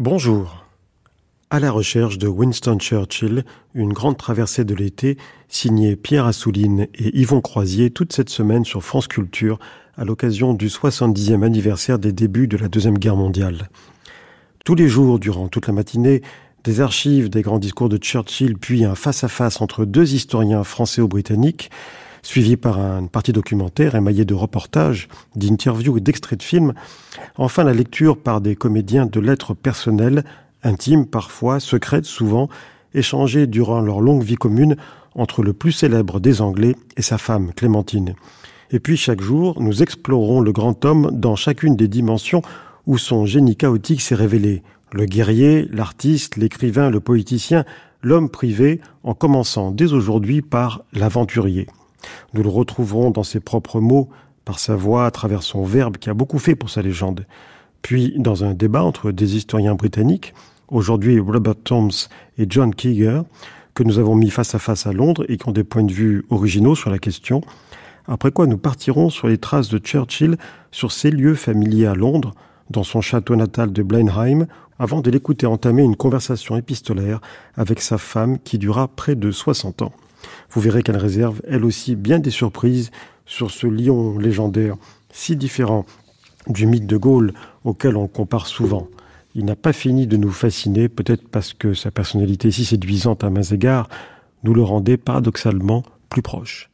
Bonjour. À la recherche de Winston Churchill, une grande traversée de l'été, signée Pierre Assouline et Yvon Croisier toute cette semaine sur France Culture à l'occasion du 70e anniversaire des débuts de la Deuxième Guerre mondiale. Tous les jours, durant toute la matinée, des archives des grands discours de Churchill, puis un face-à-face entre deux historiens français ou britanniques, suivi par une partie documentaire émaillée de reportages, d'interviews et d'extraits de films. Enfin, la lecture par des comédiens de lettres personnelles, intimes parfois, secrètes souvent, échangées durant leur longue vie commune entre le plus célèbre des Anglais et sa femme, Clémentine. Et puis chaque jour, nous explorons le grand homme dans chacune des dimensions où son génie chaotique s'est révélé. Le guerrier, l'artiste, l'écrivain, le poéticien, l'homme privé, en commençant dès aujourd'hui par l'aventurier. Nous le retrouverons dans ses propres mots, par sa voix, à travers son verbe qui a beaucoup fait pour sa légende. Puis, dans un débat entre des historiens britanniques, aujourd'hui Robert Toms et John Keeger, que nous avons mis face à face à Londres et qui ont des points de vue originaux sur la question, après quoi nous partirons sur les traces de Churchill sur ses lieux familiers à Londres, dans son château natal de Blenheim, avant de l'écouter entamer une conversation épistolaire avec sa femme qui dura près de 60 ans. Vous verrez qu'elle réserve, elle aussi, bien des surprises sur ce lion légendaire, si différent du mythe de Gaulle auquel on compare souvent. Il n'a pas fini de nous fasciner, peut-être parce que sa personnalité si séduisante à mains égards nous le rendait paradoxalement plus proche.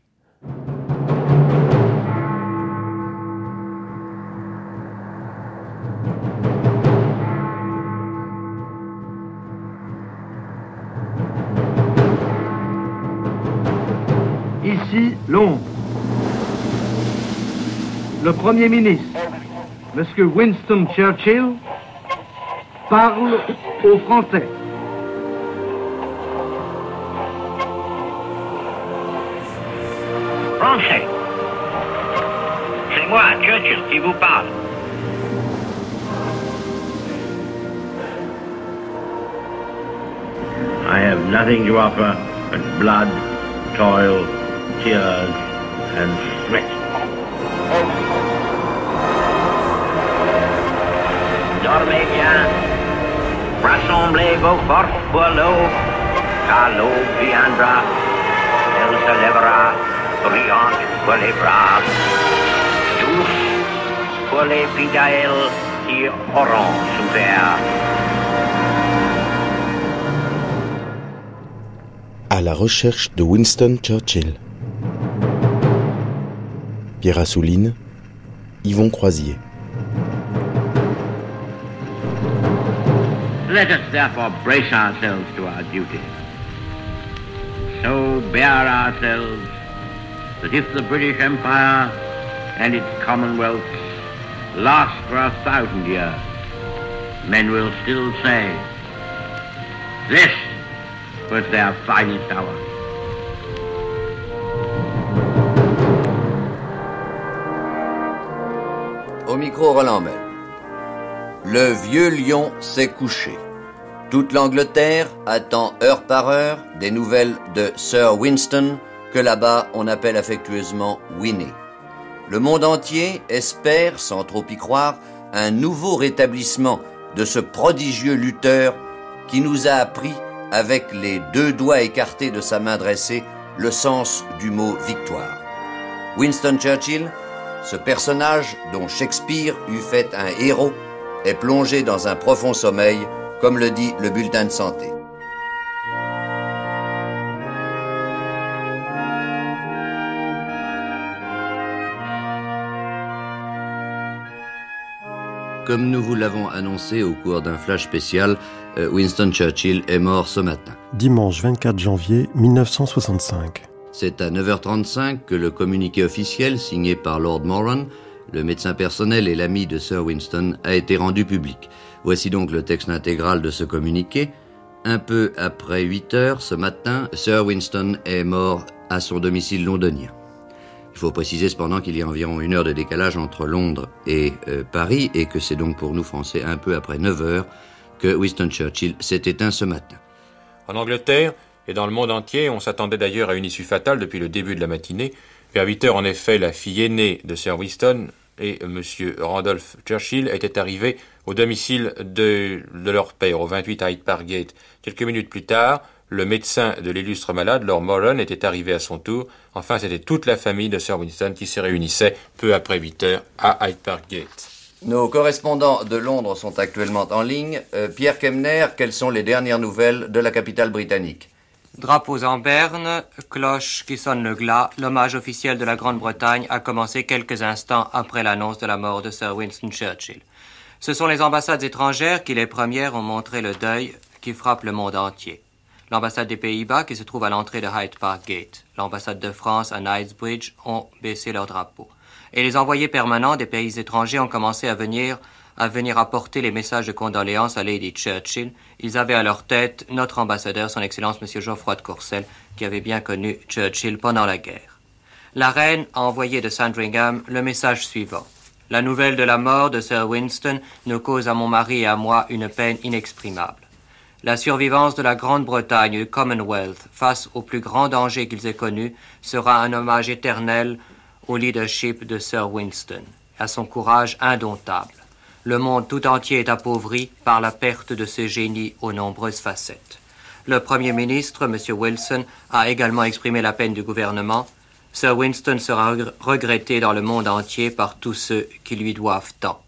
Londres. Le Premier ministre, M. Winston Churchill, parle aux Français. Français, c'est moi, Churchill, qui vous parle. I have nothing to offer but blood, toil, tears and sweat. Dormez bien, rassemblez vos forces pour l'aube, car l'aube viendra, elle se lèvera, brillante pour les braves, douce pour les fidèles qui auront souffert. À la recherche de Winston Churchill. Pierre Assouline, Yvon Croisier. Let us therefore brace ourselves to our duty. So bear ourselves that if the British Empire and its commonwealths last for a thousand years, men will still say, this was their finest hour. Le vieux lion s'est couché. Toute l'Angleterre attend heure par heure des nouvelles de Sir Winston, que là-bas on appelle affectueusement Winnie. Le monde entier espère, sans trop y croire, un nouveau rétablissement de ce prodigieux lutteur qui nous a appris, avec les deux doigts écartés de sa main dressée, le sens du mot victoire. Winston Churchill ce personnage, dont Shakespeare eût fait un héros, est plongé dans un profond sommeil, comme le dit le bulletin de santé. Comme nous vous l'avons annoncé au cours d'un flash spécial, euh, Winston Churchill est mort ce matin. Dimanche 24 janvier 1965. C'est à 9h35 que le communiqué officiel signé par Lord Moran, le médecin personnel et l'ami de Sir Winston, a été rendu public. Voici donc le texte intégral de ce communiqué. Un peu après 8 heures ce matin, Sir Winston est mort à son domicile londonien. Il faut préciser cependant qu'il y a environ une heure de décalage entre Londres et euh, Paris et que c'est donc pour nous Français un peu après 9 heures que Winston Churchill s'est éteint ce matin. En Angleterre, et dans le monde entier, on s'attendait d'ailleurs à une issue fatale depuis le début de la matinée. Vers 8 heures, en effet, la fille aînée de Sir Winston, et M. Randolph Churchill étaient arrivés au domicile de, de leur père, au 28 Hyde Park Gate. Quelques minutes plus tard, le médecin de l'illustre malade, Lord Moran, était arrivé à son tour. Enfin, c'était toute la famille de Sir Winston qui se réunissait peu après 8 heures à Hyde Park Gate. Nos correspondants de Londres sont actuellement en ligne. Euh, Pierre Kemner, quelles sont les dernières nouvelles de la capitale britannique? Drapeaux en berne, cloche qui sonne le glas, l'hommage officiel de la Grande-Bretagne a commencé quelques instants après l'annonce de la mort de Sir Winston Churchill. Ce sont les ambassades étrangères qui les premières ont montré le deuil qui frappe le monde entier. L'ambassade des Pays-Bas qui se trouve à l'entrée de Hyde Park Gate, l'ambassade de France à Knightsbridge ont baissé leur drapeau. Et les envoyés permanents des pays étrangers ont commencé à venir à venir apporter les messages de condoléances à Lady Churchill. Ils avaient à leur tête notre ambassadeur, son Excellence M. Geoffroy de Courcelles, qui avait bien connu Churchill pendant la guerre. La reine a envoyé de Sandringham le message suivant. La nouvelle de la mort de Sir Winston nous cause à mon mari et à moi une peine inexprimable. La survivance de la Grande-Bretagne et du Commonwealth face au plus grand danger qu'ils aient connu sera un hommage éternel au leadership de Sir Winston, à son courage indomptable le monde tout entier est appauvri par la perte de ce génie aux nombreuses facettes. Le Premier ministre, M. Wilson, a également exprimé la peine du gouvernement. Sir Winston sera regretté dans le monde entier par tous ceux qui lui doivent tant.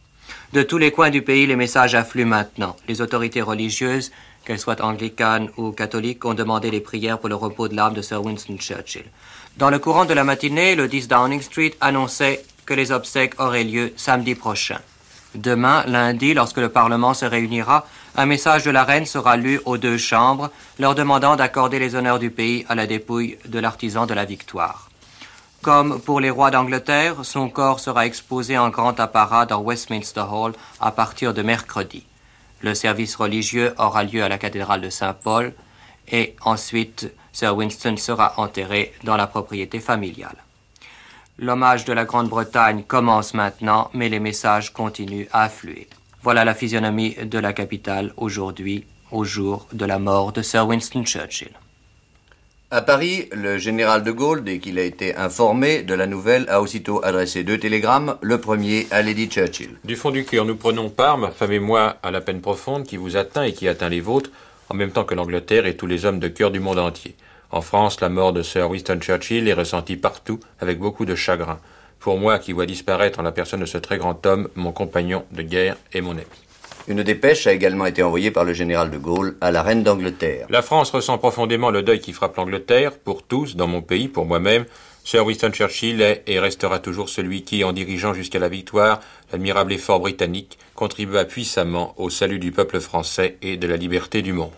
De tous les coins du pays, les messages affluent maintenant. Les autorités religieuses, qu'elles soient anglicanes ou catholiques, ont demandé les prières pour le repos de l'âme de Sir Winston Churchill. Dans le courant de la matinée, le 10 Downing Street annonçait que les obsèques auraient lieu samedi prochain. Demain, lundi, lorsque le Parlement se réunira, un message de la reine sera lu aux deux chambres, leur demandant d'accorder les honneurs du pays à la dépouille de l'artisan de la victoire. Comme pour les rois d'Angleterre, son corps sera exposé en grand apparat dans Westminster Hall à partir de mercredi. Le service religieux aura lieu à la cathédrale de Saint-Paul et ensuite Sir Winston sera enterré dans la propriété familiale. L'hommage de la Grande-Bretagne commence maintenant, mais les messages continuent à affluer. Voilà la physionomie de la capitale aujourd'hui, au jour de la mort de Sir Winston Churchill. À Paris, le général de Gaulle, dès qu'il a été informé de la nouvelle, a aussitôt adressé deux télégrammes, le premier à Lady Churchill. Du fond du cœur, nous prenons part, ma femme et moi, à la peine profonde qui vous atteint et qui atteint les vôtres, en même temps que l'Angleterre et tous les hommes de cœur du monde entier. En France, la mort de Sir Winston Churchill est ressentie partout avec beaucoup de chagrin. Pour moi, qui vois disparaître en la personne de ce très grand homme, mon compagnon de guerre et mon ami. Une dépêche a également été envoyée par le général de Gaulle à la reine d'Angleterre. La France ressent profondément le deuil qui frappe l'Angleterre, pour tous, dans mon pays, pour moi-même. Sir Winston Churchill est et restera toujours celui qui, en dirigeant jusqu'à la victoire, l'admirable effort britannique, contribua puissamment au salut du peuple français et de la liberté du monde.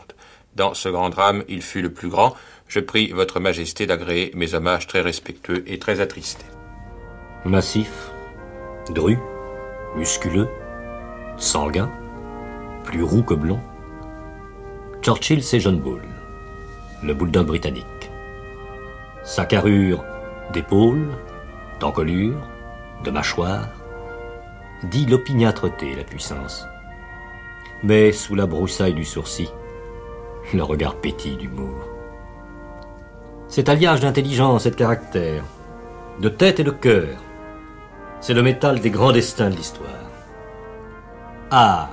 Dans ce grand drame, il fut le plus grand, je prie Votre Majesté d'agréer mes hommages très respectueux et très attristés. Massif, dru, musculeux, sanguin, plus roux que blond, Churchill c'est John Bull, le bulldog britannique. Sa carrure d'épaule, d'encolure, de mâchoire, dit l'opiniâtreté la puissance. Mais sous la broussaille du sourcil, le regard pétille d'humour. Cet alliage d'intelligence et de caractère, de tête et de cœur, c'est le métal des grands destins de l'histoire. Art,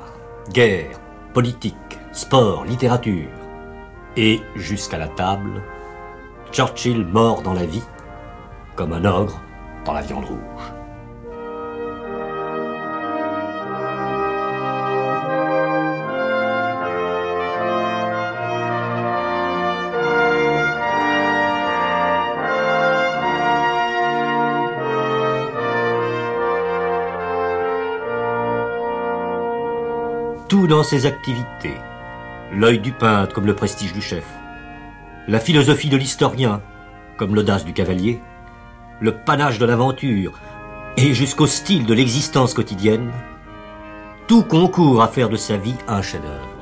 guerre, politique, sport, littérature, et jusqu'à la table, Churchill mort dans la vie, comme un ogre dans la viande rouge. Ses activités. L'œil du peintre comme le prestige du chef. La philosophie de l'historien comme l'audace du cavalier. Le panache de l'aventure et jusqu'au style de l'existence quotidienne. Tout concourt à faire de sa vie un chef-d'œuvre.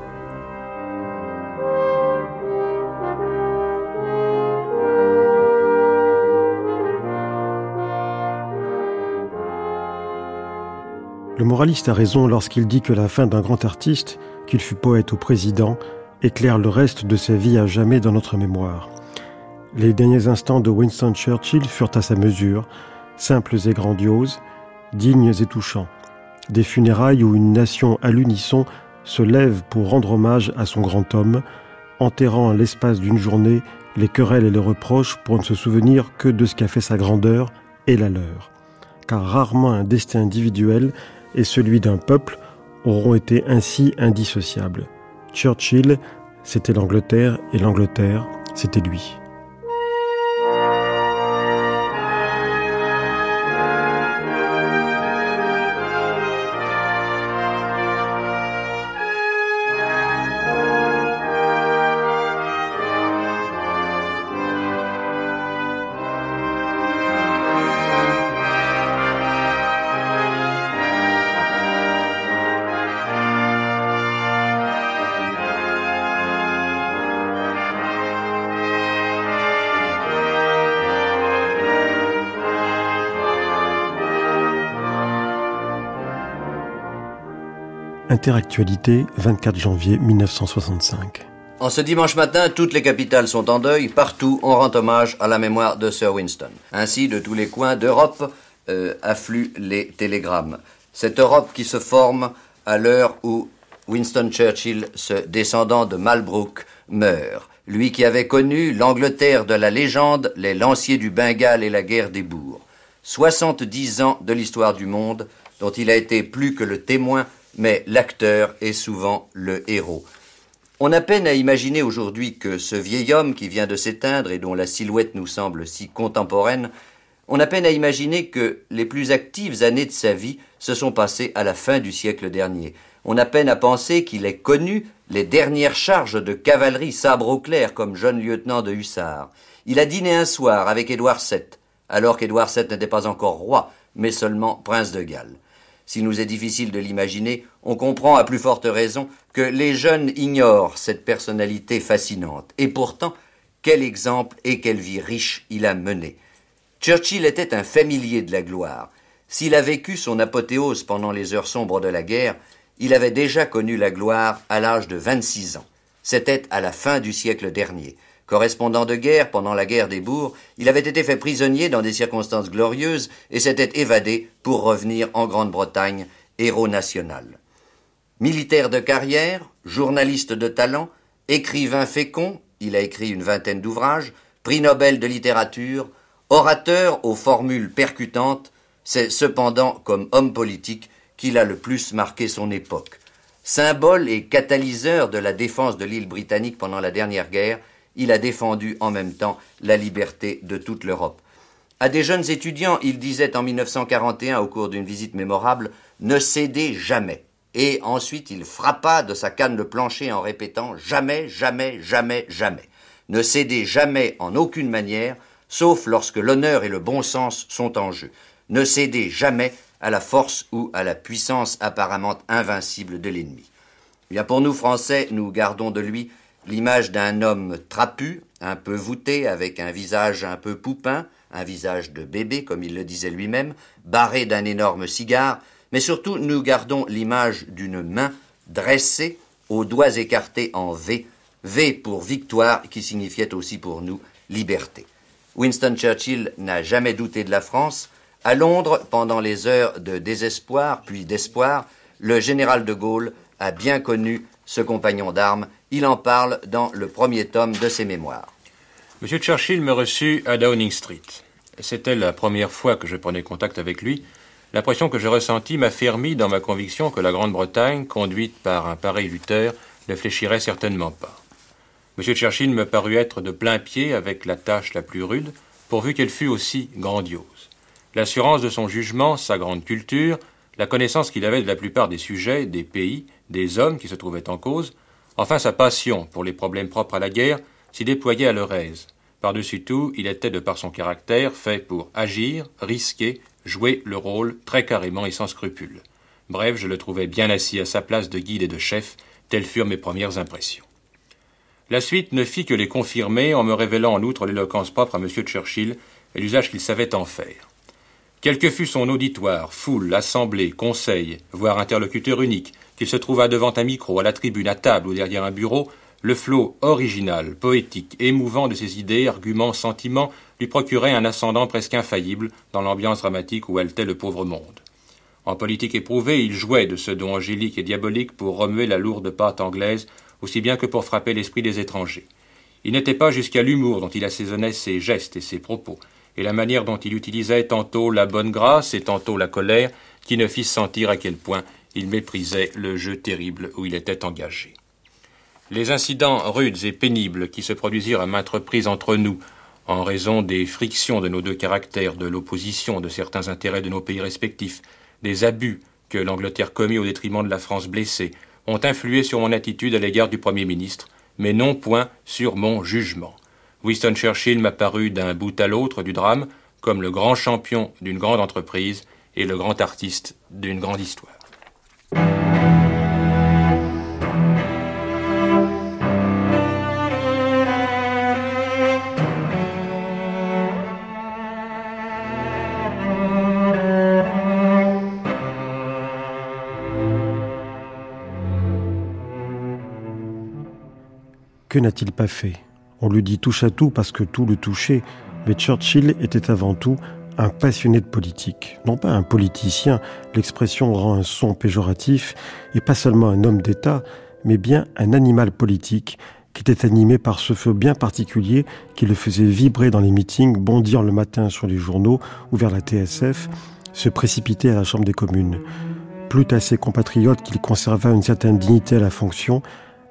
Le moraliste a raison lorsqu'il dit que la fin d'un grand artiste, qu'il fut poète ou président, éclaire le reste de sa vie à jamais dans notre mémoire. Les derniers instants de Winston Churchill furent à sa mesure, simples et grandioses, dignes et touchants. Des funérailles où une nation à l'unisson se lève pour rendre hommage à son grand homme, enterrant à l'espace d'une journée les querelles et les reproches pour ne se souvenir que de ce qu'a fait sa grandeur et la leur. Car rarement un destin individuel et celui d'un peuple auront été ainsi indissociables. Churchill, c'était l'Angleterre et l'Angleterre, c'était lui. Interactualité, 24 janvier 1965. En ce dimanche matin, toutes les capitales sont en deuil. Partout, on rend hommage à la mémoire de Sir Winston. Ainsi, de tous les coins d'Europe euh, affluent les télégrammes. Cette Europe qui se forme à l'heure où Winston Churchill, ce descendant de Malbrook, meurt. Lui qui avait connu l'Angleterre de la légende, les lanciers du Bengale et la guerre des bourgs. 70 ans de l'histoire du monde, dont il a été plus que le témoin mais l'acteur est souvent le héros. On a peine à imaginer aujourd'hui que ce vieil homme qui vient de s'éteindre et dont la silhouette nous semble si contemporaine, on a peine à imaginer que les plus actives années de sa vie se sont passées à la fin du siècle dernier. On a peine à penser qu'il ait connu les dernières charges de cavalerie sabre au clair comme jeune lieutenant de hussards. Il a dîné un soir avec Édouard VII, alors qu'Édouard VII n'était pas encore roi, mais seulement prince de Galles. S'il nous est difficile de l'imaginer, on comprend à plus forte raison que les jeunes ignorent cette personnalité fascinante. Et pourtant, quel exemple et quelle vie riche il a mené. Churchill était un familier de la gloire. S'il a vécu son apothéose pendant les heures sombres de la guerre, il avait déjà connu la gloire à l'âge de vingt-six ans. C'était à la fin du siècle dernier. Correspondant de guerre pendant la guerre des bourgs, il avait été fait prisonnier dans des circonstances glorieuses et s'était évadé pour revenir en Grande-Bretagne, héros national. Militaire de carrière, journaliste de talent, écrivain fécond, il a écrit une vingtaine d'ouvrages, prix Nobel de littérature, orateur aux formules percutantes, c'est cependant comme homme politique qu'il a le plus marqué son époque. Symbole et catalyseur de la défense de l'île britannique pendant la dernière guerre, il a défendu en même temps la liberté de toute l'Europe. À des jeunes étudiants, il disait en 1941 au cours d'une visite mémorable Ne cédez jamais. Et ensuite il frappa de sa canne le plancher en répétant Jamais, jamais, jamais, jamais. Ne cédez jamais en aucune manière, sauf lorsque l'honneur et le bon sens sont en jeu. Ne cédez jamais à la force ou à la puissance apparemment invincible de l'ennemi. Bien pour nous Français, nous gardons de lui l'image d'un homme trapu, un peu voûté, avec un visage un peu poupin, un visage de bébé, comme il le disait lui-même, barré d'un énorme cigare, mais surtout nous gardons l'image d'une main dressée, aux doigts écartés en V, V pour victoire, qui signifiait aussi pour nous liberté. Winston Churchill n'a jamais douté de la France. À Londres, pendant les heures de désespoir puis d'espoir, le général de Gaulle a bien connu ce compagnon d'armes il en parle dans le premier tome de ses mémoires. M. Churchill me reçut à Downing Street. C'était la première fois que je prenais contact avec lui. L'impression que je ressentis m'affermit dans ma conviction que la Grande-Bretagne, conduite par un pareil lutteur, ne fléchirait certainement pas. M. Churchill me parut être de plein pied avec la tâche la plus rude, pourvu qu'elle fût aussi grandiose. L'assurance de son jugement, sa grande culture, la connaissance qu'il avait de la plupart des sujets, des pays, des hommes qui se trouvaient en cause, Enfin, sa passion pour les problèmes propres à la guerre s'y déployait à leur aise. Par-dessus tout, il était, de par son caractère, fait pour agir, risquer, jouer le rôle très carrément et sans scrupule. Bref, je le trouvais bien assis à sa place de guide et de chef, telles furent mes premières impressions. La suite ne fit que les confirmer en me révélant en outre l'éloquence propre à M. Churchill et l'usage qu'il savait en faire. Quel que fût son auditoire, foule, assemblée, conseil, voire interlocuteur unique, qu'il se trouva devant un micro, à la tribune, à table ou derrière un bureau, le flot original, poétique, émouvant de ses idées, arguments, sentiments lui procurait un ascendant presque infaillible dans l'ambiance dramatique où haletait le pauvre monde. En politique éprouvée, il jouait de ce don angélique et diabolique pour remuer la lourde pâte anglaise, aussi bien que pour frapper l'esprit des étrangers. Il n'était pas jusqu'à l'humour dont il assaisonnait ses gestes et ses propos, et la manière dont il utilisait tantôt la bonne grâce et tantôt la colère, qui ne fissent sentir à quel point il méprisait le jeu terrible où il était engagé. Les incidents rudes et pénibles qui se produisirent à maintes reprises entre nous, en raison des frictions de nos deux caractères, de l'opposition de certains intérêts de nos pays respectifs, des abus que l'Angleterre commit au détriment de la France blessée ont influé sur mon attitude à l'égard du Premier ministre, mais non point sur mon jugement. Winston Churchill m'a paru d'un bout à l'autre du drame comme le grand champion d'une grande entreprise et le grand artiste d'une grande histoire. Que n'a-t-il pas fait? On lui dit touche à tout parce que tout le touchait, mais Churchill était avant tout un passionné de politique. Non pas un politicien, l'expression rend un son péjoratif, et pas seulement un homme d'État, mais bien un animal politique qui était animé par ce feu bien particulier qui le faisait vibrer dans les meetings, bondir le matin sur les journaux ou vers la TSF, se précipiter à la Chambre des communes. Plus à ses compatriotes qu'il conserva une certaine dignité à la fonction,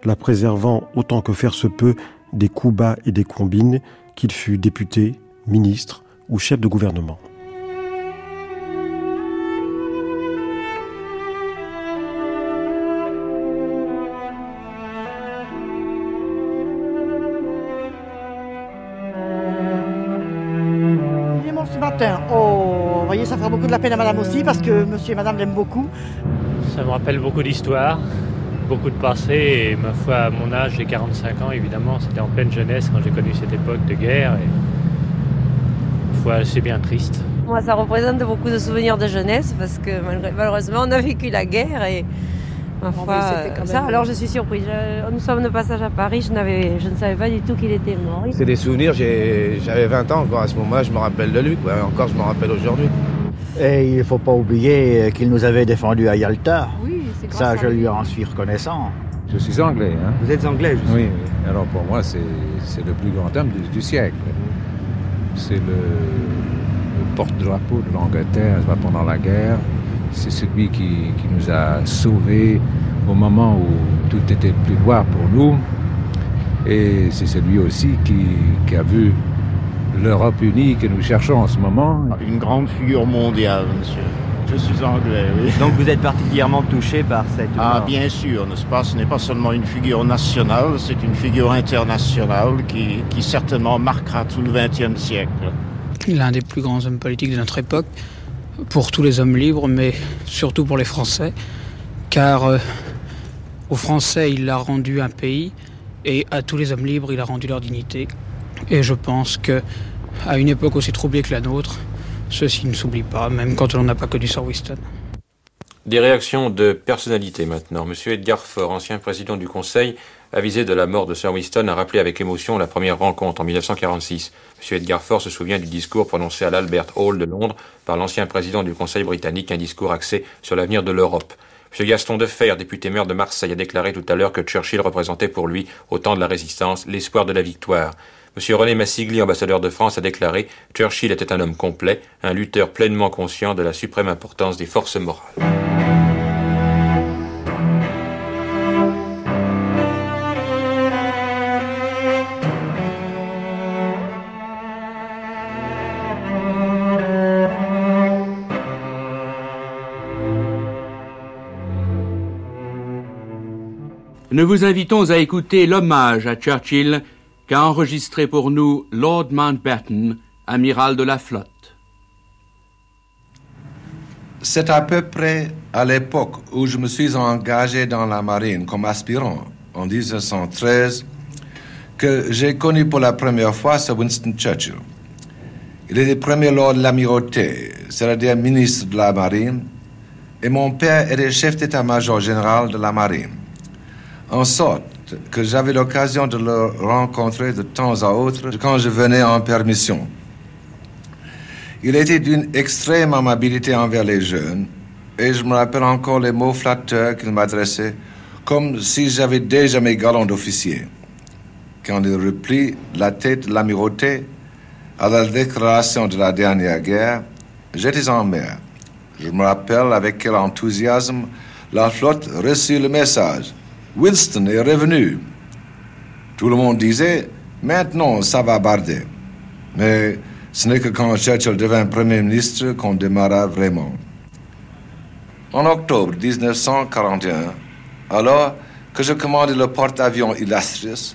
la préservant autant que faire se peut des coups bas et des combines, qu'il fût député, ministre ou chef de gouvernement. ce matin. Oh, vous voyez, ça fera beaucoup de la peine à madame aussi parce que monsieur et madame l'aiment beaucoup. Ça me rappelle beaucoup d'histoires beaucoup de passé et ma foi à mon âge j'ai 45 ans évidemment c'était en pleine jeunesse quand j'ai connu cette époque de guerre et ma foi c'est bien triste. Moi ça représente beaucoup de souvenirs de jeunesse parce que malheureusement on a vécu la guerre et ma foi comme ça. Alors je suis surprise. nous sommes de passage à Paris, je, n'avais, je ne savais pas du tout qu'il était mort. C'est des souvenirs, j'avais 20 ans encore à ce moment-là, je me rappelle de lui, encore je me rappelle aujourd'hui. Et il ne faut pas oublier qu'il nous avait défendus à Yalta. Ça, je lui en suis reconnaissant. Je suis anglais. Hein. Vous êtes anglais, je Oui, alors pour moi, c'est le plus grand homme du, siècle. C'est le, porte-drapeau de l'Angleterre pendant la guerre. C'est celui qui, nous a sauvés au moment où tout était plus noir pour nous. Et c'est celui aussi qui a vu l'Europe unie que nous cherchons en ce moment. Une grande figure mondiale, monsieur. Je suis anglais, oui. Donc vous êtes particulièrement touché par cette... Ah, bien sûr, n'est-ce pas? Ce n'est pas seulement une figure nationale, c'est une figure internationale qui, qui certainement marquera tout le XXe siècle. L'un des plus grands hommes politiques de notre époque, pour tous les hommes libres, mais surtout pour les Français, car euh, aux Français, il a rendu un pays, et à tous les hommes libres, il a rendu leur dignité. Et je pense que, à une époque aussi troublée que la nôtre, Ceci ne s'oublie pas, même quand on n'a pas connu Sir Winston. Des réactions de personnalité maintenant. Monsieur Edgar Faure, ancien président du Conseil, avisé de la mort de Sir Winston, a rappelé avec émotion la première rencontre en 1946. Monsieur Edgar Faure se souvient du discours prononcé à l'Albert Hall de Londres par l'ancien président du Conseil britannique, un discours axé sur l'avenir de l'Europe. M. Gaston Defer, député maire de Marseille, a déclaré tout à l'heure que Churchill représentait pour lui, au temps de la résistance, l'espoir de la victoire. M. René Massigli, ambassadeur de France, a déclaré Churchill était un homme complet, un lutteur pleinement conscient de la suprême importance des forces morales. Nous vous invitons à écouter l'hommage à Churchill qu'a enregistré pour nous Lord Mountbatten, amiral de la flotte. C'est à peu près à l'époque où je me suis engagé dans la marine comme aspirant, en 1913, que j'ai connu pour la première fois Sir Winston Churchill. Il était premier lord de l'amirauté, c'est-à-dire ministre de la marine, et mon père était chef d'état-major général de la marine. En sorte que j'avais l'occasion de le rencontrer de temps à autre quand je venais en permission. Il était d'une extrême amabilité envers les jeunes, et je me rappelle encore les mots flatteurs qu'il m'adressait, comme si j'avais déjà mes galons d'officier. Quand il replie la tête de l'amirauté à la déclaration de la dernière guerre, j'étais en mer. Je me rappelle avec quel enthousiasme la flotte reçut le message. Winston est revenu. Tout le monde disait, maintenant ça va barder. Mais ce n'est que quand Churchill devint Premier ministre qu'on démarra vraiment. En octobre 1941, alors que je commandais le porte-avions Illustrious,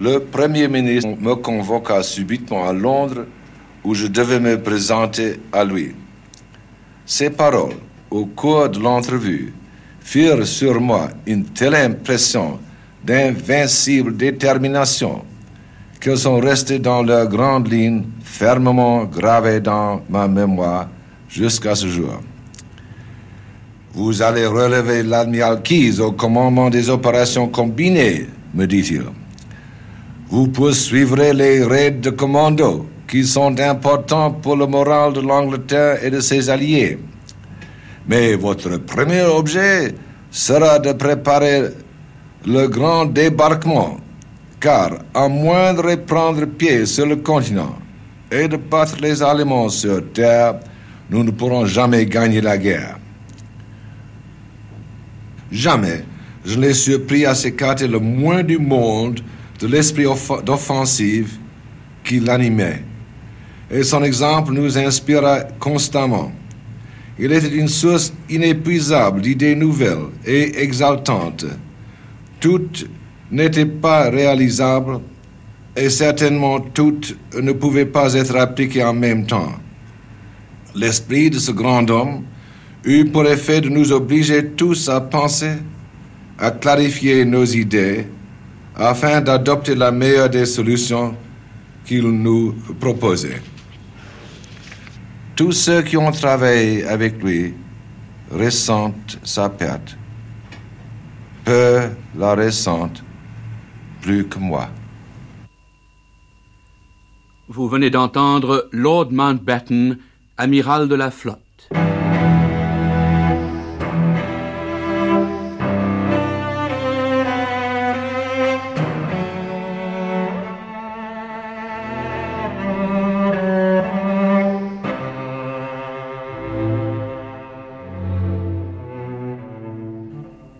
le Premier ministre me convoqua subitement à Londres où je devais me présenter à lui. Ces paroles, au cours de l'entrevue, firent sur moi une telle impression d'invincible détermination qu'elles sont restées dans leurs grandes lignes fermement gravées dans ma mémoire jusqu'à ce jour. Vous allez relever l'admiral Keyes au commandement des opérations combinées, me dit-il. Vous poursuivrez les raids de commando qui sont importants pour le moral de l'Angleterre et de ses alliés. Mais votre premier objet sera de préparer le grand débarquement, car à moins de reprendre pied sur le continent et de battre les Allemands sur terre, nous ne pourrons jamais gagner la guerre. Jamais je n'ai surpris à s'écarter le moins du monde de l'esprit d'offensive qui l'animait. Et son exemple nous inspira constamment. Il était une source inépuisable d'idées nouvelles et exaltantes. Toutes n'étaient pas réalisables et certainement toutes ne pouvaient pas être appliquées en même temps. L'esprit de ce grand homme eut pour effet de nous obliger tous à penser, à clarifier nos idées, afin d'adopter la meilleure des solutions qu'il nous proposait. Tous ceux qui ont travaillé avec lui ressentent sa perte. Peu la ressentent plus que moi. Vous venez d'entendre Lord Mountbatten, amiral de la flotte.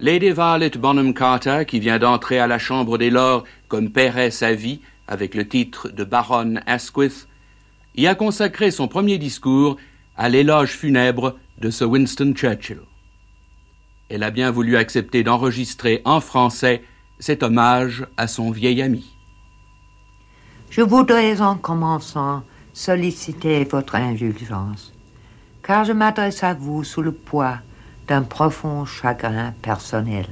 Lady Violet Bonham Carter, qui vient d'entrer à la Chambre des Lords comme pairesse sa vie avec le titre de baronne Asquith, y a consacré son premier discours à l'éloge funèbre de Sir Winston Churchill. Elle a bien voulu accepter d'enregistrer en français cet hommage à son vieil ami. Je voudrais en commençant solliciter votre indulgence, car je m'adresse à vous sous le poids d'un profond chagrin personnel.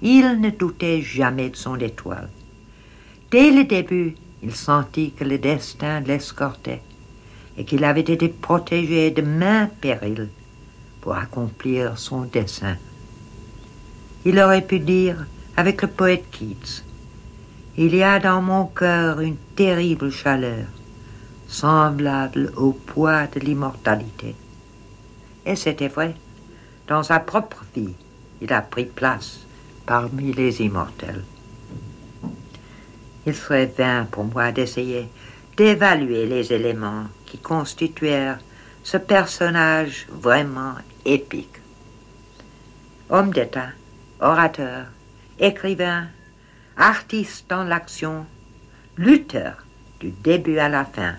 Il ne doutait jamais de son étoile. Dès le début, il sentit que le destin l'escortait et qu'il avait été protégé de mains périls pour accomplir son dessein. Il aurait pu dire, avec le poète Keats, Il y a dans mon cœur une terrible chaleur, semblable au poids de l'immortalité. Et c'était vrai. Dans sa propre vie, il a pris place parmi les immortels. Il serait vain pour moi d'essayer d'évaluer les éléments qui constituèrent ce personnage vraiment épique. Homme d'État, orateur, écrivain, artiste dans l'action, lutteur du début à la fin,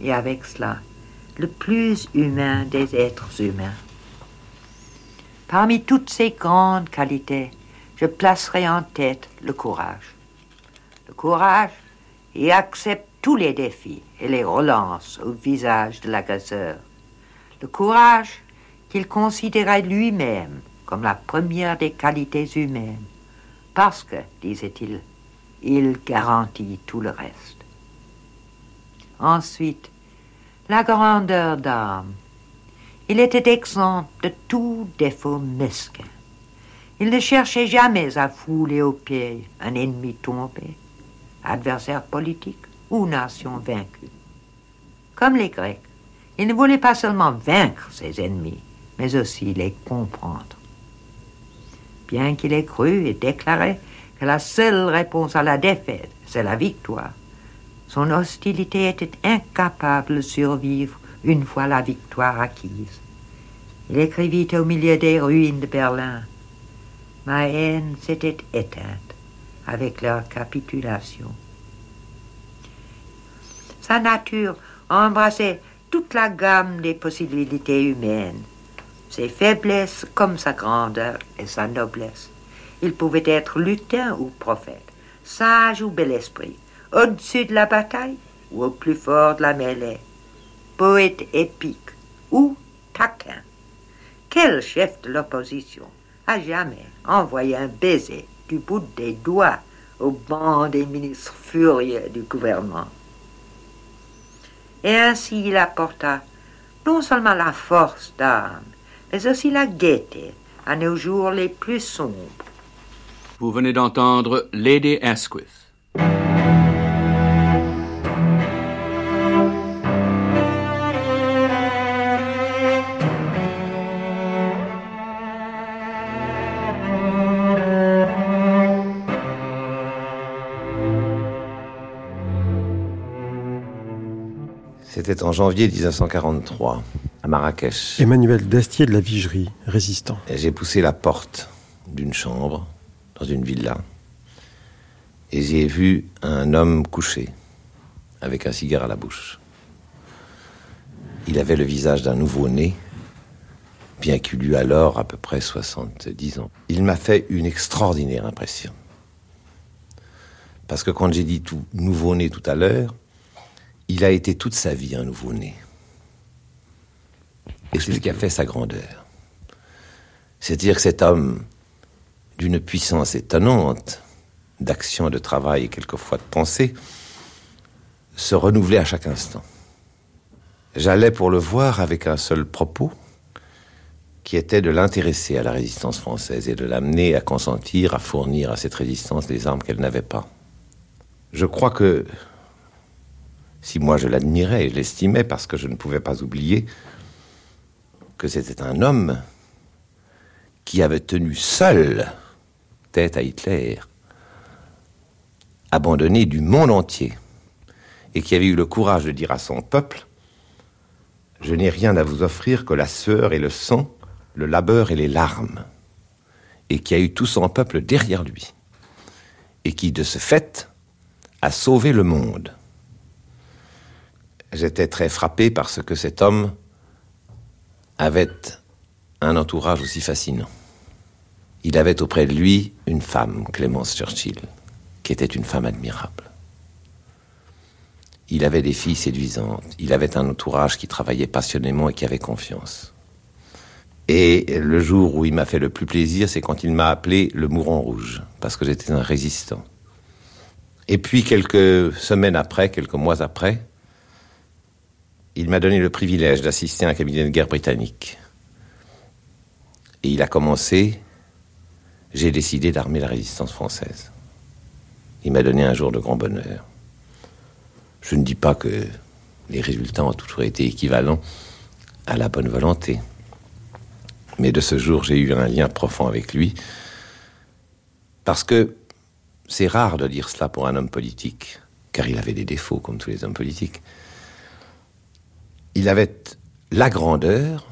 et avec cela le plus humain des êtres humains. Parmi toutes ces grandes qualités, je placerai en tête le courage. Le courage, il accepte tous les défis et les relance au visage de l'agresseur. Le courage qu'il considérait lui-même comme la première des qualités humaines, parce que, disait-il, il garantit tout le reste. Ensuite, la grandeur d'âme. Il était exempt de tout défaut mesquin. Il ne cherchait jamais à fouler aux pieds un ennemi tombé, adversaire politique ou nation vaincue. Comme les Grecs, Il ne voulait pas seulement vaincre ses ennemis, mais aussi les comprendre. Bien qu'il ait cru et déclaré que la seule réponse à la défaite, c'est la victoire, son hostilité était incapable de survivre une fois la victoire acquise. Il écrivit au milieu des ruines de Berlin. Ma haine s'était éteinte avec leur capitulation. Sa nature embrassait toute la gamme des possibilités humaines, ses faiblesses comme sa grandeur et sa noblesse. Il pouvait être lutin ou prophète, sage ou bel esprit, au-dessus de la bataille ou au plus fort de la mêlée, poète épique ou taquin. Quel chef de l'opposition a jamais envoyé un baiser du bout des doigts au banc des ministres furieux du gouvernement? Et ainsi il apporta non seulement la force d'âme, mais aussi la gaieté à nos jours les plus sombres. Vous venez d'entendre Lady Asquith. C'était en janvier 1943, à Marrakech. Emmanuel Dastier de la Vigerie, résistant. J'ai poussé la porte d'une chambre dans une villa et j'y ai vu un homme couché avec un cigare à la bouche. Il avait le visage d'un nouveau-né, bien qu'il eût alors à peu près 70 ans. Il m'a fait une extraordinaire impression. Parce que quand j'ai dit tout nouveau-né tout à l'heure, il a été toute sa vie un nouveau-né. Et c'est ce qui a fait sa grandeur. C'est-à-dire que cet homme, d'une puissance étonnante, d'action, de travail et quelquefois de pensée, se renouvelait à chaque instant. J'allais pour le voir avec un seul propos, qui était de l'intéresser à la résistance française et de l'amener à consentir à fournir à cette résistance des armes qu'elle n'avait pas. Je crois que si moi je l'admirais et je l'estimais parce que je ne pouvais pas oublier que c'était un homme qui avait tenu seul tête à Hitler, abandonné du monde entier, et qui avait eu le courage de dire à son peuple, je n'ai rien à vous offrir que la sueur et le sang, le labeur et les larmes, et qui a eu tout son peuple derrière lui, et qui, de ce fait, a sauvé le monde j'étais très frappé parce que cet homme avait un entourage aussi fascinant. Il avait auprès de lui une femme, Clémence Churchill, qui était une femme admirable. Il avait des filles séduisantes, il avait un entourage qui travaillait passionnément et qui avait confiance. Et le jour où il m'a fait le plus plaisir, c'est quand il m'a appelé le mourant rouge, parce que j'étais un résistant. Et puis quelques semaines après, quelques mois après, il m'a donné le privilège d'assister à un cabinet de guerre britannique. Et il a commencé, j'ai décidé d'armer la résistance française. Il m'a donné un jour de grand bonheur. Je ne dis pas que les résultats ont toujours été équivalents à la bonne volonté. Mais de ce jour, j'ai eu un lien profond avec lui. Parce que c'est rare de dire cela pour un homme politique, car il avait des défauts comme tous les hommes politiques il avait la grandeur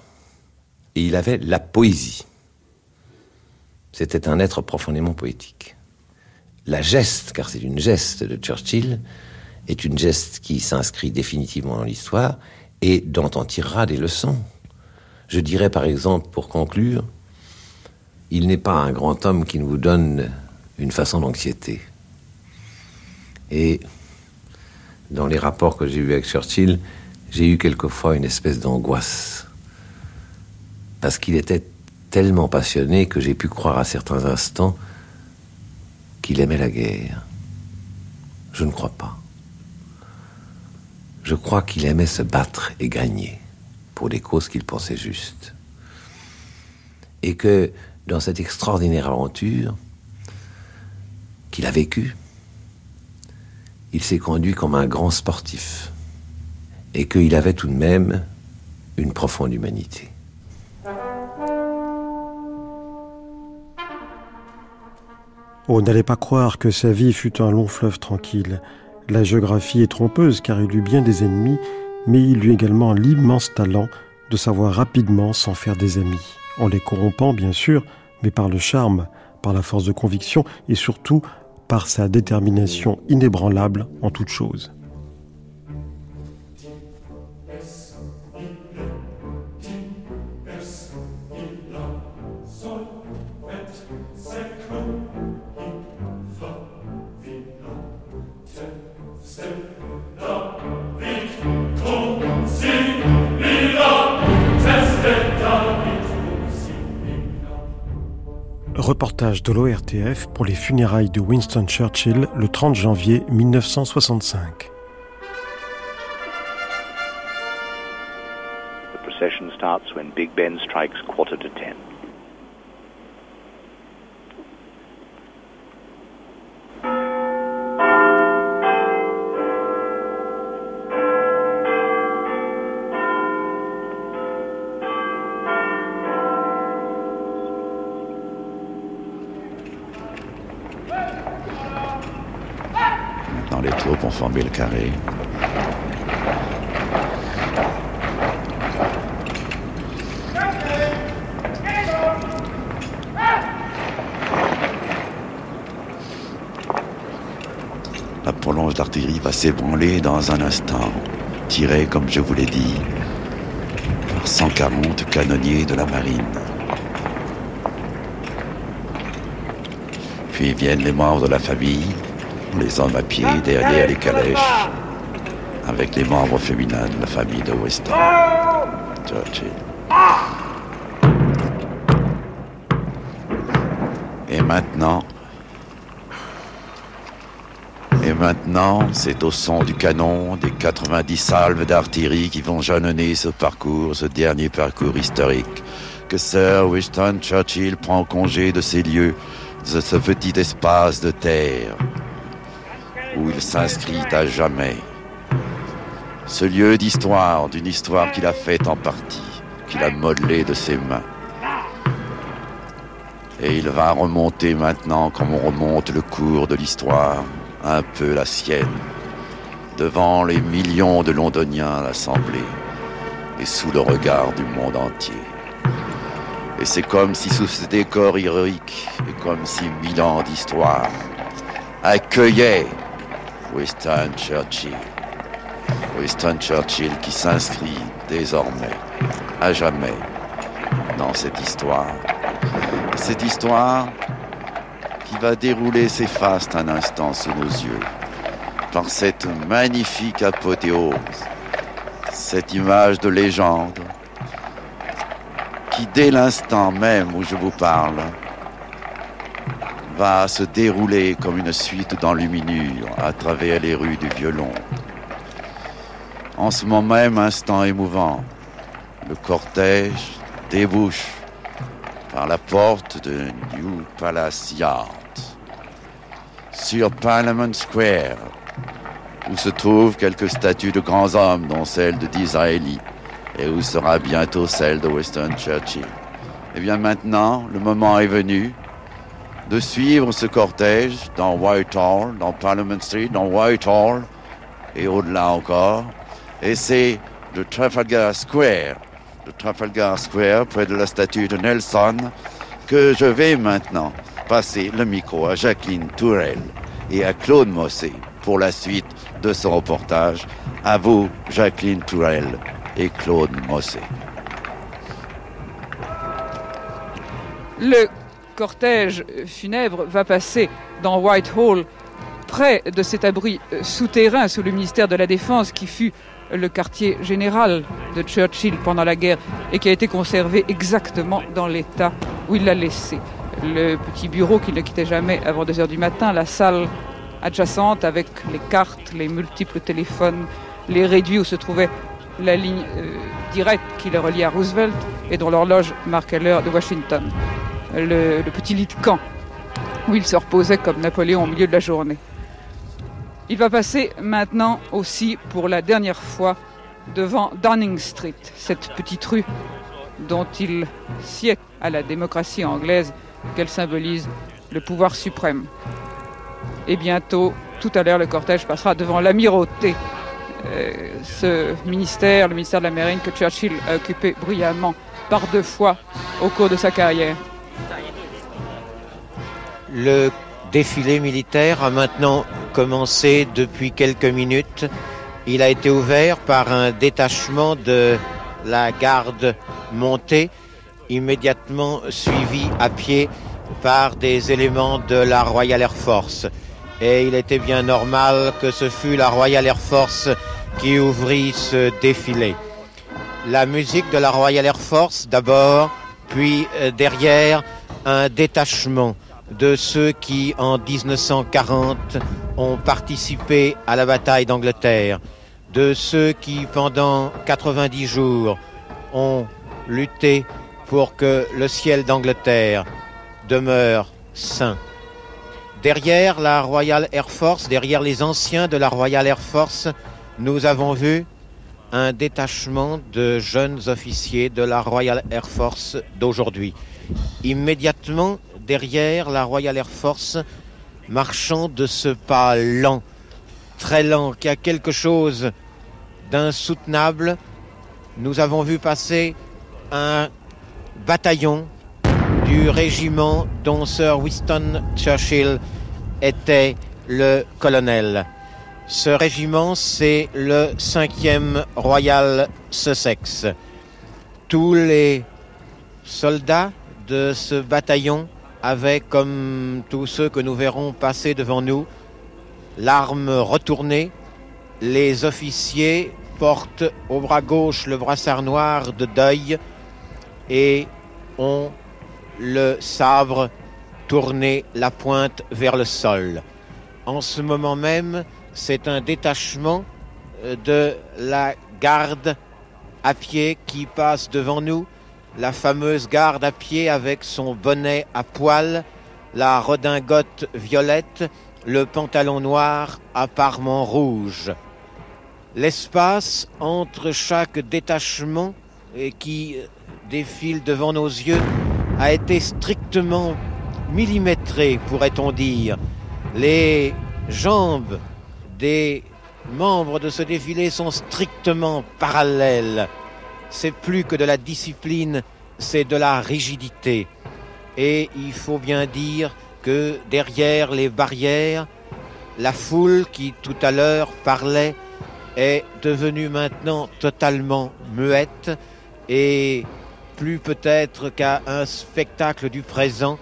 et il avait la poésie. C'était un être profondément poétique. La geste, car c'est une geste de Churchill, est une geste qui s'inscrit définitivement dans l'histoire et dont on tirera des leçons. Je dirais par exemple, pour conclure, il n'est pas un grand homme qui nous donne une façon d'anxiété. Et dans les rapports que j'ai eus avec Churchill, j'ai eu quelquefois une espèce d'angoisse. Parce qu'il était tellement passionné que j'ai pu croire à certains instants qu'il aimait la guerre. Je ne crois pas. Je crois qu'il aimait se battre et gagner pour des causes qu'il pensait justes. Et que dans cette extraordinaire aventure qu'il a vécue, il s'est conduit comme un grand sportif et qu'il avait tout de même une profonde humanité. Oh, n'allez pas croire que sa vie fut un long fleuve tranquille. La géographie est trompeuse car il eut bien des ennemis, mais il eut également l'immense talent de savoir rapidement s'en faire des amis, en les corrompant bien sûr, mais par le charme, par la force de conviction et surtout par sa détermination inébranlable en toute chose. Reportage de l'ORTF pour les funérailles de Winston Churchill le 30 janvier 1965. The procession starts when Big Ben strikes quarter to ten. former le carré. La prolonge d'artillerie dans un instant, tirée, comme je vous l'ai dit, par 140 canonniers de la marine. Puis viennent les membres de la famille, les hommes à pied derrière les calèches, avec les membres féminins de la famille de Weston. Churchill. Et maintenant, et maintenant, c'est au son du canon des 90 salves d'artillerie qui vont jalonner ce parcours, ce dernier parcours historique, que Sir Winston Churchill prend congé de ces lieux, de ce petit espace de terre où il s'inscrit à jamais. Ce lieu d'histoire, d'une histoire qu'il a faite en partie, qu'il a modelée de ses mains. Et il va remonter maintenant comme on remonte le cours de l'histoire, un peu la sienne, devant les millions de Londoniens à l'Assemblée et sous le regard du monde entier. Et c'est comme si sous ce décor héroïque et comme si mille ans d'histoire accueillaient Winston Churchill. Winston Churchill qui s'inscrit désormais, à jamais, dans cette histoire. Cette histoire qui va dérouler ses fastes un instant sous nos yeux, par cette magnifique apothéose, cette image de légende, qui dès l'instant même où je vous parle, va se dérouler comme une suite d'enluminures à travers les rues du violon. En ce moment même instant émouvant, le cortège débouche par la porte de New Palace Yard sur Parliament Square, où se trouvent quelques statues de grands hommes, dont celle de Disraeli, et où sera bientôt celle de Winston Churchill. Eh bien maintenant, le moment est venu de suivre ce cortège dans Whitehall, dans Parliament Street, dans Whitehall et au-delà encore. Et c'est le Trafalgar Square, le Trafalgar Square près de la statue de Nelson, que je vais maintenant passer le micro à Jacqueline Tourelle et à Claude Mossé pour la suite de ce reportage. À vous, Jacqueline Tourelle et Claude Mossé. Le cortège funèbre va passer dans Whitehall, près de cet abri euh, souterrain sous le ministère de la Défense qui fut le quartier général de Churchill pendant la guerre et qui a été conservé exactement dans l'état où il l'a laissé. Le petit bureau qui ne quittait jamais avant 2 heures du matin, la salle adjacente avec les cartes, les multiples téléphones, les réduits où se trouvait la ligne euh, directe qui le reliait à Roosevelt et dont l'horloge marquait l'heure de Washington le, petit lit de camp où il se reposait comme Napoléon au milieu de la journée. Il va passer maintenant aussi pour la dernière fois devant Downing Street, cette petite rue dont il sied à la démocratie anglaise qu'elle symbolise le pouvoir suprême. Et bientôt, tout à l'heure, le cortège passera devant l'amirauté, euh, ce ministère, le ministère de la Marine que Churchill a occupé brillamment par deux fois au cours de sa carrière. Le défilé militaire a maintenant commencé depuis quelques minutes. Il a été ouvert par un détachement de la garde montée, immédiatement suivi à pied par des éléments de la Royal Air Force. Et il était bien normal que ce fût la Royal Air Force qui ouvrit ce défilé. La musique de la Royal Air Force d'abord, puis euh, derrière un détachement de ceux qui, en 1940, ont participé à la bataille d'Angleterre, de ceux qui, pendant 90 jours, ont lutté pour que le ciel d'Angleterre demeure saint. Derrière la Royal Air Force, derrière les anciens de la Royal Air Force, nous avons vu un détachement de jeunes officiers de la Royal Air Force d'aujourd'hui. Immédiatement derrière la Royal Air Force, marchant de ce pas lent, très lent, qui a quelque chose d'insoutenable, nous avons vu passer un bataillon du régiment dont Sir Winston Churchill était le colonel. Ce régiment, c'est le 5e Royal Sussex. Tous les soldats de ce bataillon avaient, comme tous ceux que nous verrons passer devant nous, l'arme retournée. Les officiers portent au bras gauche le brassard noir de deuil et ont le sabre tourné la pointe vers le sol. En ce moment même, c'est un détachement euh, de la garde à pied qui passe devant nous, la fameuse garde à pied avec son bonnet à poil, la redingote violette, le pantalon noir à parement rouge. L'espace entre chaque détachement qui défile devant nos yeux a été strictement millimétré, pourrait-on dire. Les jambes des membres de ce défilé sont strictement parallèles. C'est plus que de la discipline, c'est de la rigidité. Et il faut bien dire que derrière les barrières, la foule qui tout à l'heure parlait est devenue maintenant totalement muette et plus peut-être qu'à un spectacle du présent,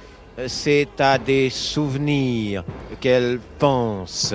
c'est à des souvenirs qu'elle pense.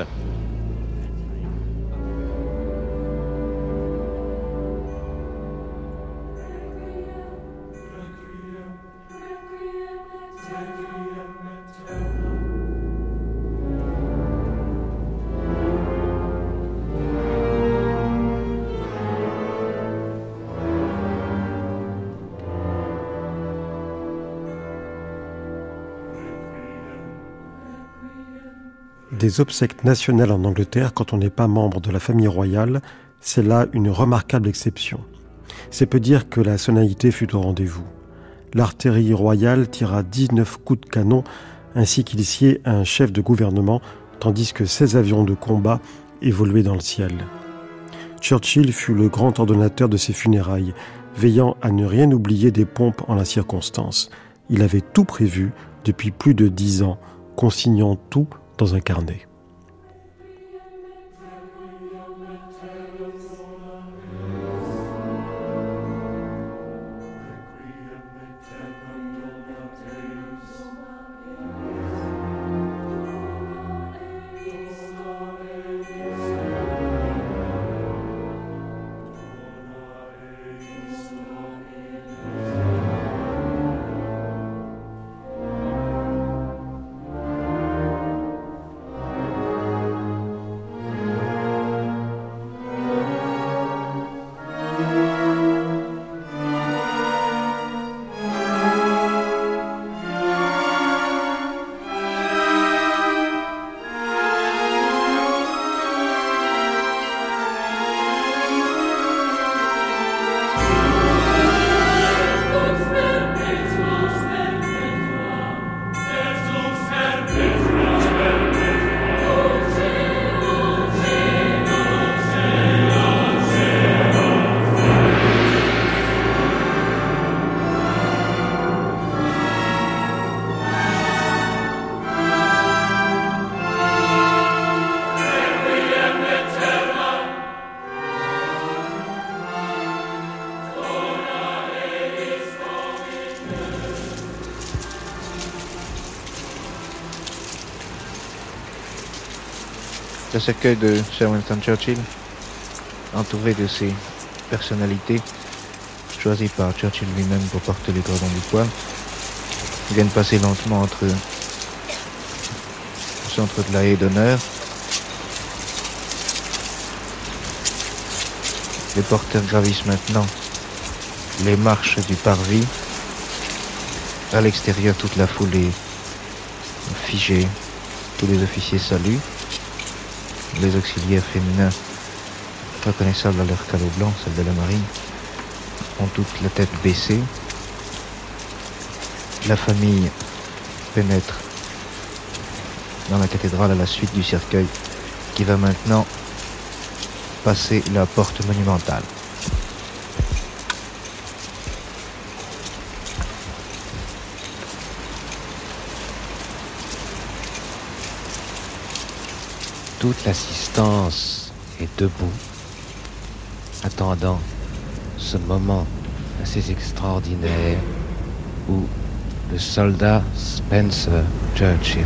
Des obsèques nationales en Angleterre quand on n'est pas membre de la famille royale, c'est là une remarquable exception. C'est peu dire que la sonalité fut au rendez-vous. L'artillerie royale tira 19 coups de canon ainsi qu'il sied un chef de gouvernement, tandis que 16 avions de combat évoluaient dans le ciel. Churchill fut le grand ordonnateur de ses funérailles, veillant à ne rien oublier des pompes en la circonstance. Il avait tout prévu depuis plus de dix ans, consignant tout dans un carnet. Le cercueil de Sir Winston Churchill, entouré de ses personnalités choisies par Churchill lui-même pour porter les cordons du poil, viennent passer lentement entre le centre de la haie d'honneur. Les porteurs gravissent maintenant les marches du parvis. À l'extérieur, toute la foule est figée. Tous les officiers saluent. Auxiliaires féminins, reconnaissables à leur calot blanc, celle de la marine, ont toute la tête baissée. La famille pénètre dans la cathédrale à la suite du cercueil qui va maintenant passer la porte monumentale. Toute l'assistance est debout, attendant ce moment assez extraordinaire où le soldat Spencer Churchill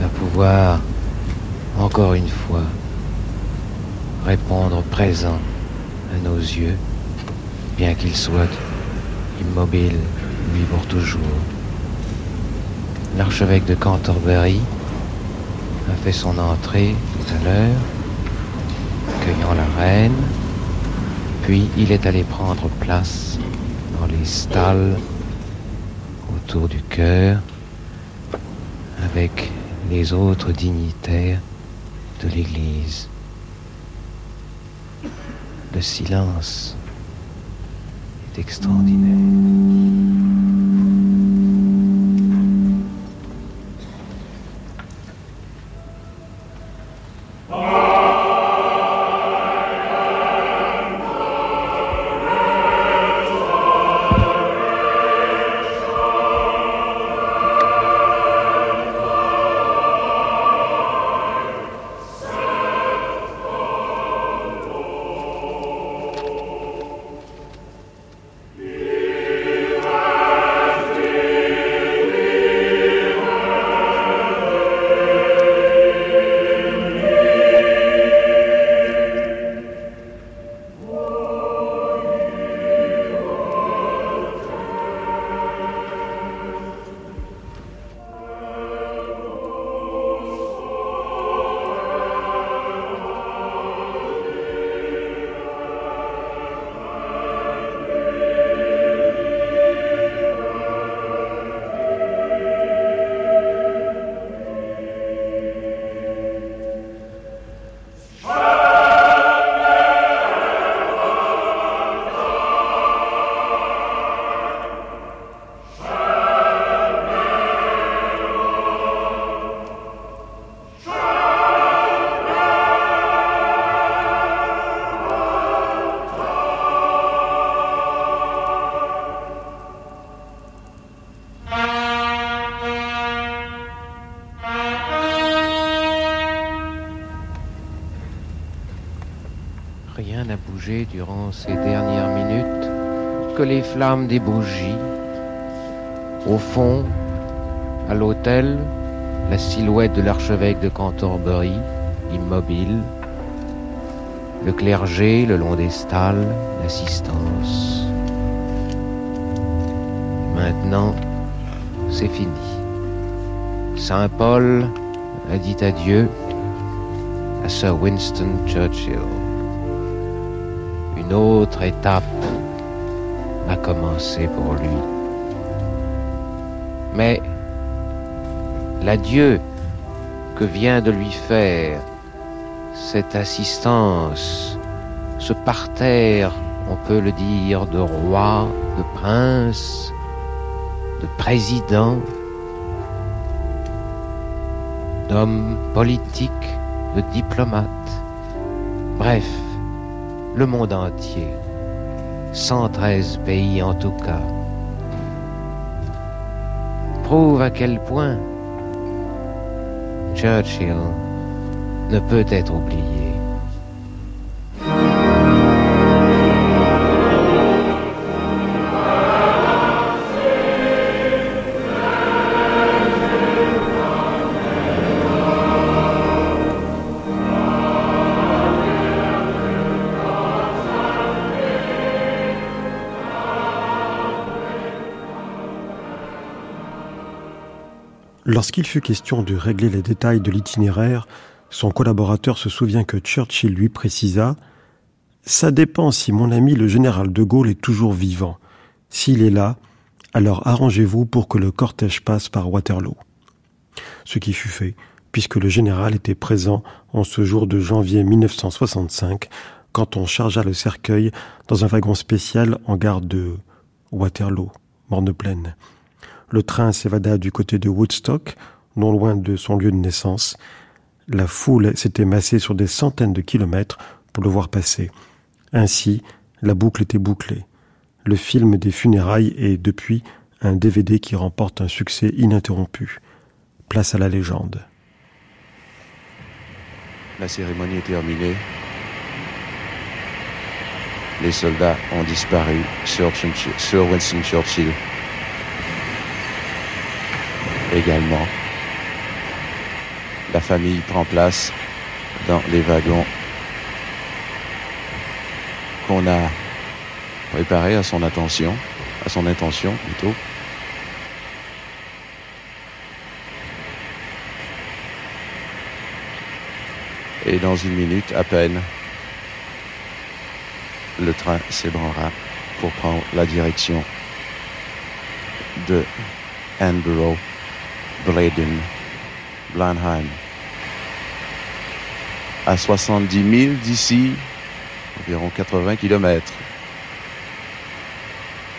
va pouvoir, encore une fois, répondre présent à nos yeux, bien qu'il soit immobile, lui pour toujours. L'archevêque de Canterbury a fait son entrée tout à l'heure, cueillant la reine, puis il est allé prendre place dans les stalles autour du cœur avec les autres dignitaires de l'Église. Le silence est extraordinaire. Durant ces dernières minutes que les flammes des bougies. Au fond, à l'autel, la silhouette de l'archevêque de Canterbury, immobile, le clergé le long des stalles, l'assistance. Maintenant, c'est fini. Saint Paul a dit adieu à Sir Winston Churchill une autre étape a commencé pour lui. Mais l'adieu que vient de lui faire cette assistance, ce parterre, on peut le dire, de roi, de prince, de président, d'homme politique, de diplomate, bref, le monde entier, 113 pays en tout cas, prouve à quel point Churchill ne peut être oublié. Lorsqu'il fut question de régler les détails de l'itinéraire, son collaborateur se souvient que Churchill lui précisa Ça dépend si mon ami le général de Gaulle est toujours vivant. S'il est là, alors arrangez-vous pour que le cortège passe par Waterloo. Ce qui fut fait, puisque le général était présent en ce jour de janvier 1965, quand on chargea le cercueil dans un wagon spécial en gare de Waterloo, Morne-Plaine. Le train s'évada du côté de Woodstock, non loin de son lieu de naissance. La foule s'était massée sur des centaines de kilomètres pour le voir passer. Ainsi, la boucle était bouclée. Le film des funérailles est depuis un DVD qui remporte un succès ininterrompu. Place à la légende. La cérémonie est terminée. Les soldats ont disparu sur, Winston Churchill également. La famille prend place dans les wagons qu'on a préparés à son attention, à son intention plutôt. Et dans une minute à peine, le train s'ébranlera pour prendre la direction de Edinburgh Bladen, Blenheim. À 70 000 d'ici, environ 80 km.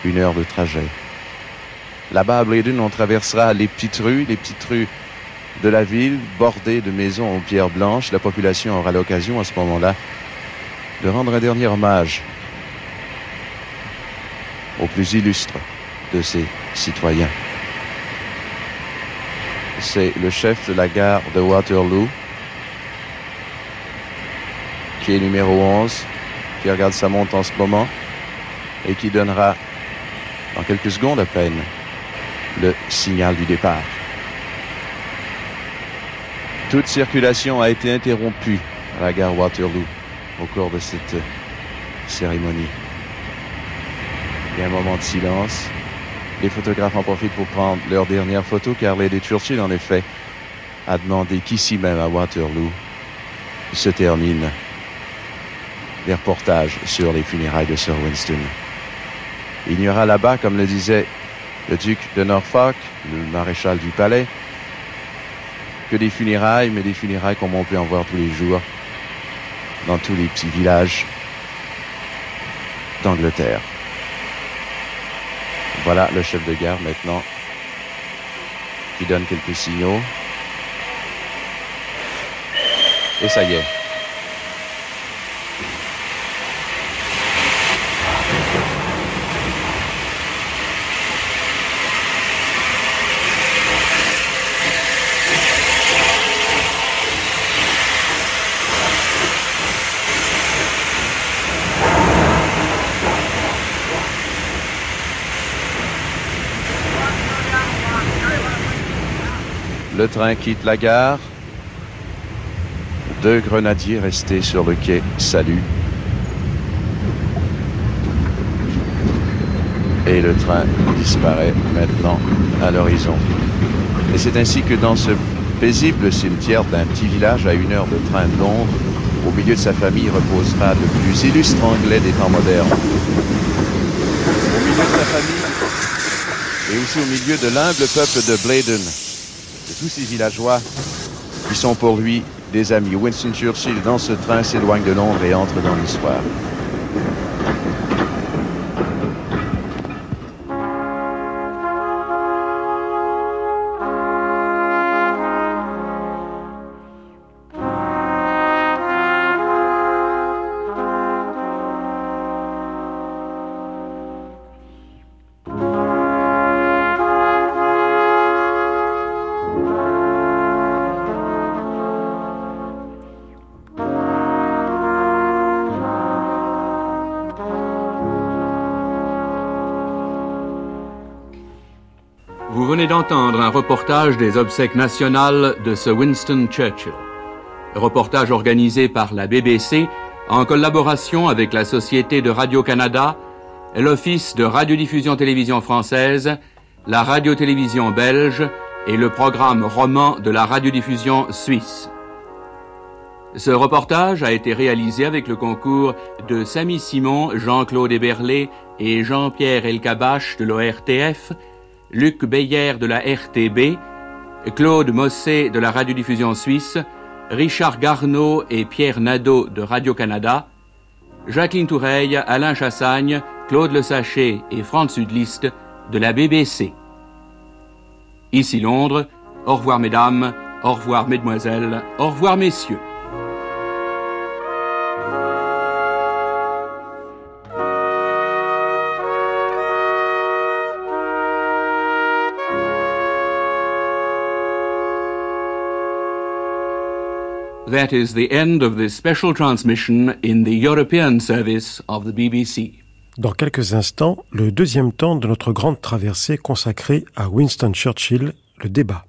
Une heure de trajet. Là-bas, à Bladen, on traversera les petites rues, les petites rues de la ville, bordées de maisons en pierre blanche. La population aura l'occasion à ce moment-là de rendre un dernier hommage aux plus illustres de ses citoyens c'est le chef de la gare de Waterloo, qui est numéro 11, qui regarde sa montre en ce moment et qui donnera dans quelques secondes à peine le signal du départ. Toute circulation a été interrompue à la gare Waterloo au cours de cette cérémonie. Il y a un moment de silence les photographes en profitent pour prendre leur dernière photo car Lady Churchill, en effet, a demandé qu'ici même à Waterloo se terminent les reportages sur les funérailles de Sir Winston. Il n'y aura là-bas, comme le disait le duc de Norfolk, le maréchal du palais, que des funérailles, mais des funérailles comme on peut en voir tous les jours dans tous les petits villages d'Angleterre. Voilà le chef de gare maintenant qui donne quelques signaux. Et ça y est. Le train quitte la gare. Deux grenadiers restés sur le quai saluent. Et le train disparaît maintenant à l'horizon. Et c'est ainsi que dans ce paisible cimetière d'un petit village à une heure de train de Londres, au milieu de sa famille reposera le plus illustre anglais des temps modernes. Au milieu de sa famille et aussi au milieu de l'humble peuple de Bladen, de tous ces villageois qui sont pour lui des amis. Winston Churchill, dans ce train, s'éloigne de Londres et entre dans l'histoire. D'entendre un reportage des obsèques nationales de Sir Winston Churchill. Reportage organisé par la BBC en collaboration avec la Société de Radio-Canada, l'Office de radiodiffusion télévision française, la radio-télévision belge et le programme roman de la radiodiffusion suisse. Ce reportage a été réalisé avec le concours de Samy Simon, Jean-Claude Eberlé et Jean-Pierre Elkabach de l'ORTF, Luc Beyer de la RTB, Claude Mossé de la radiodiffusion suisse, Richard Garneau et Pierre Nadeau de Radio-Canada, Jacqueline Toureille, Alain Chassagne, Claude Le Sachet et Franz Sudlist de la BBC. Ici Londres, au revoir mesdames, au revoir mesdemoiselles, au revoir messieurs. That is the end of this special transmission in the European service of the BBC. Dans quelques instants, le deuxième temps de notre grande traversée consacrée à Winston Churchill, le débat.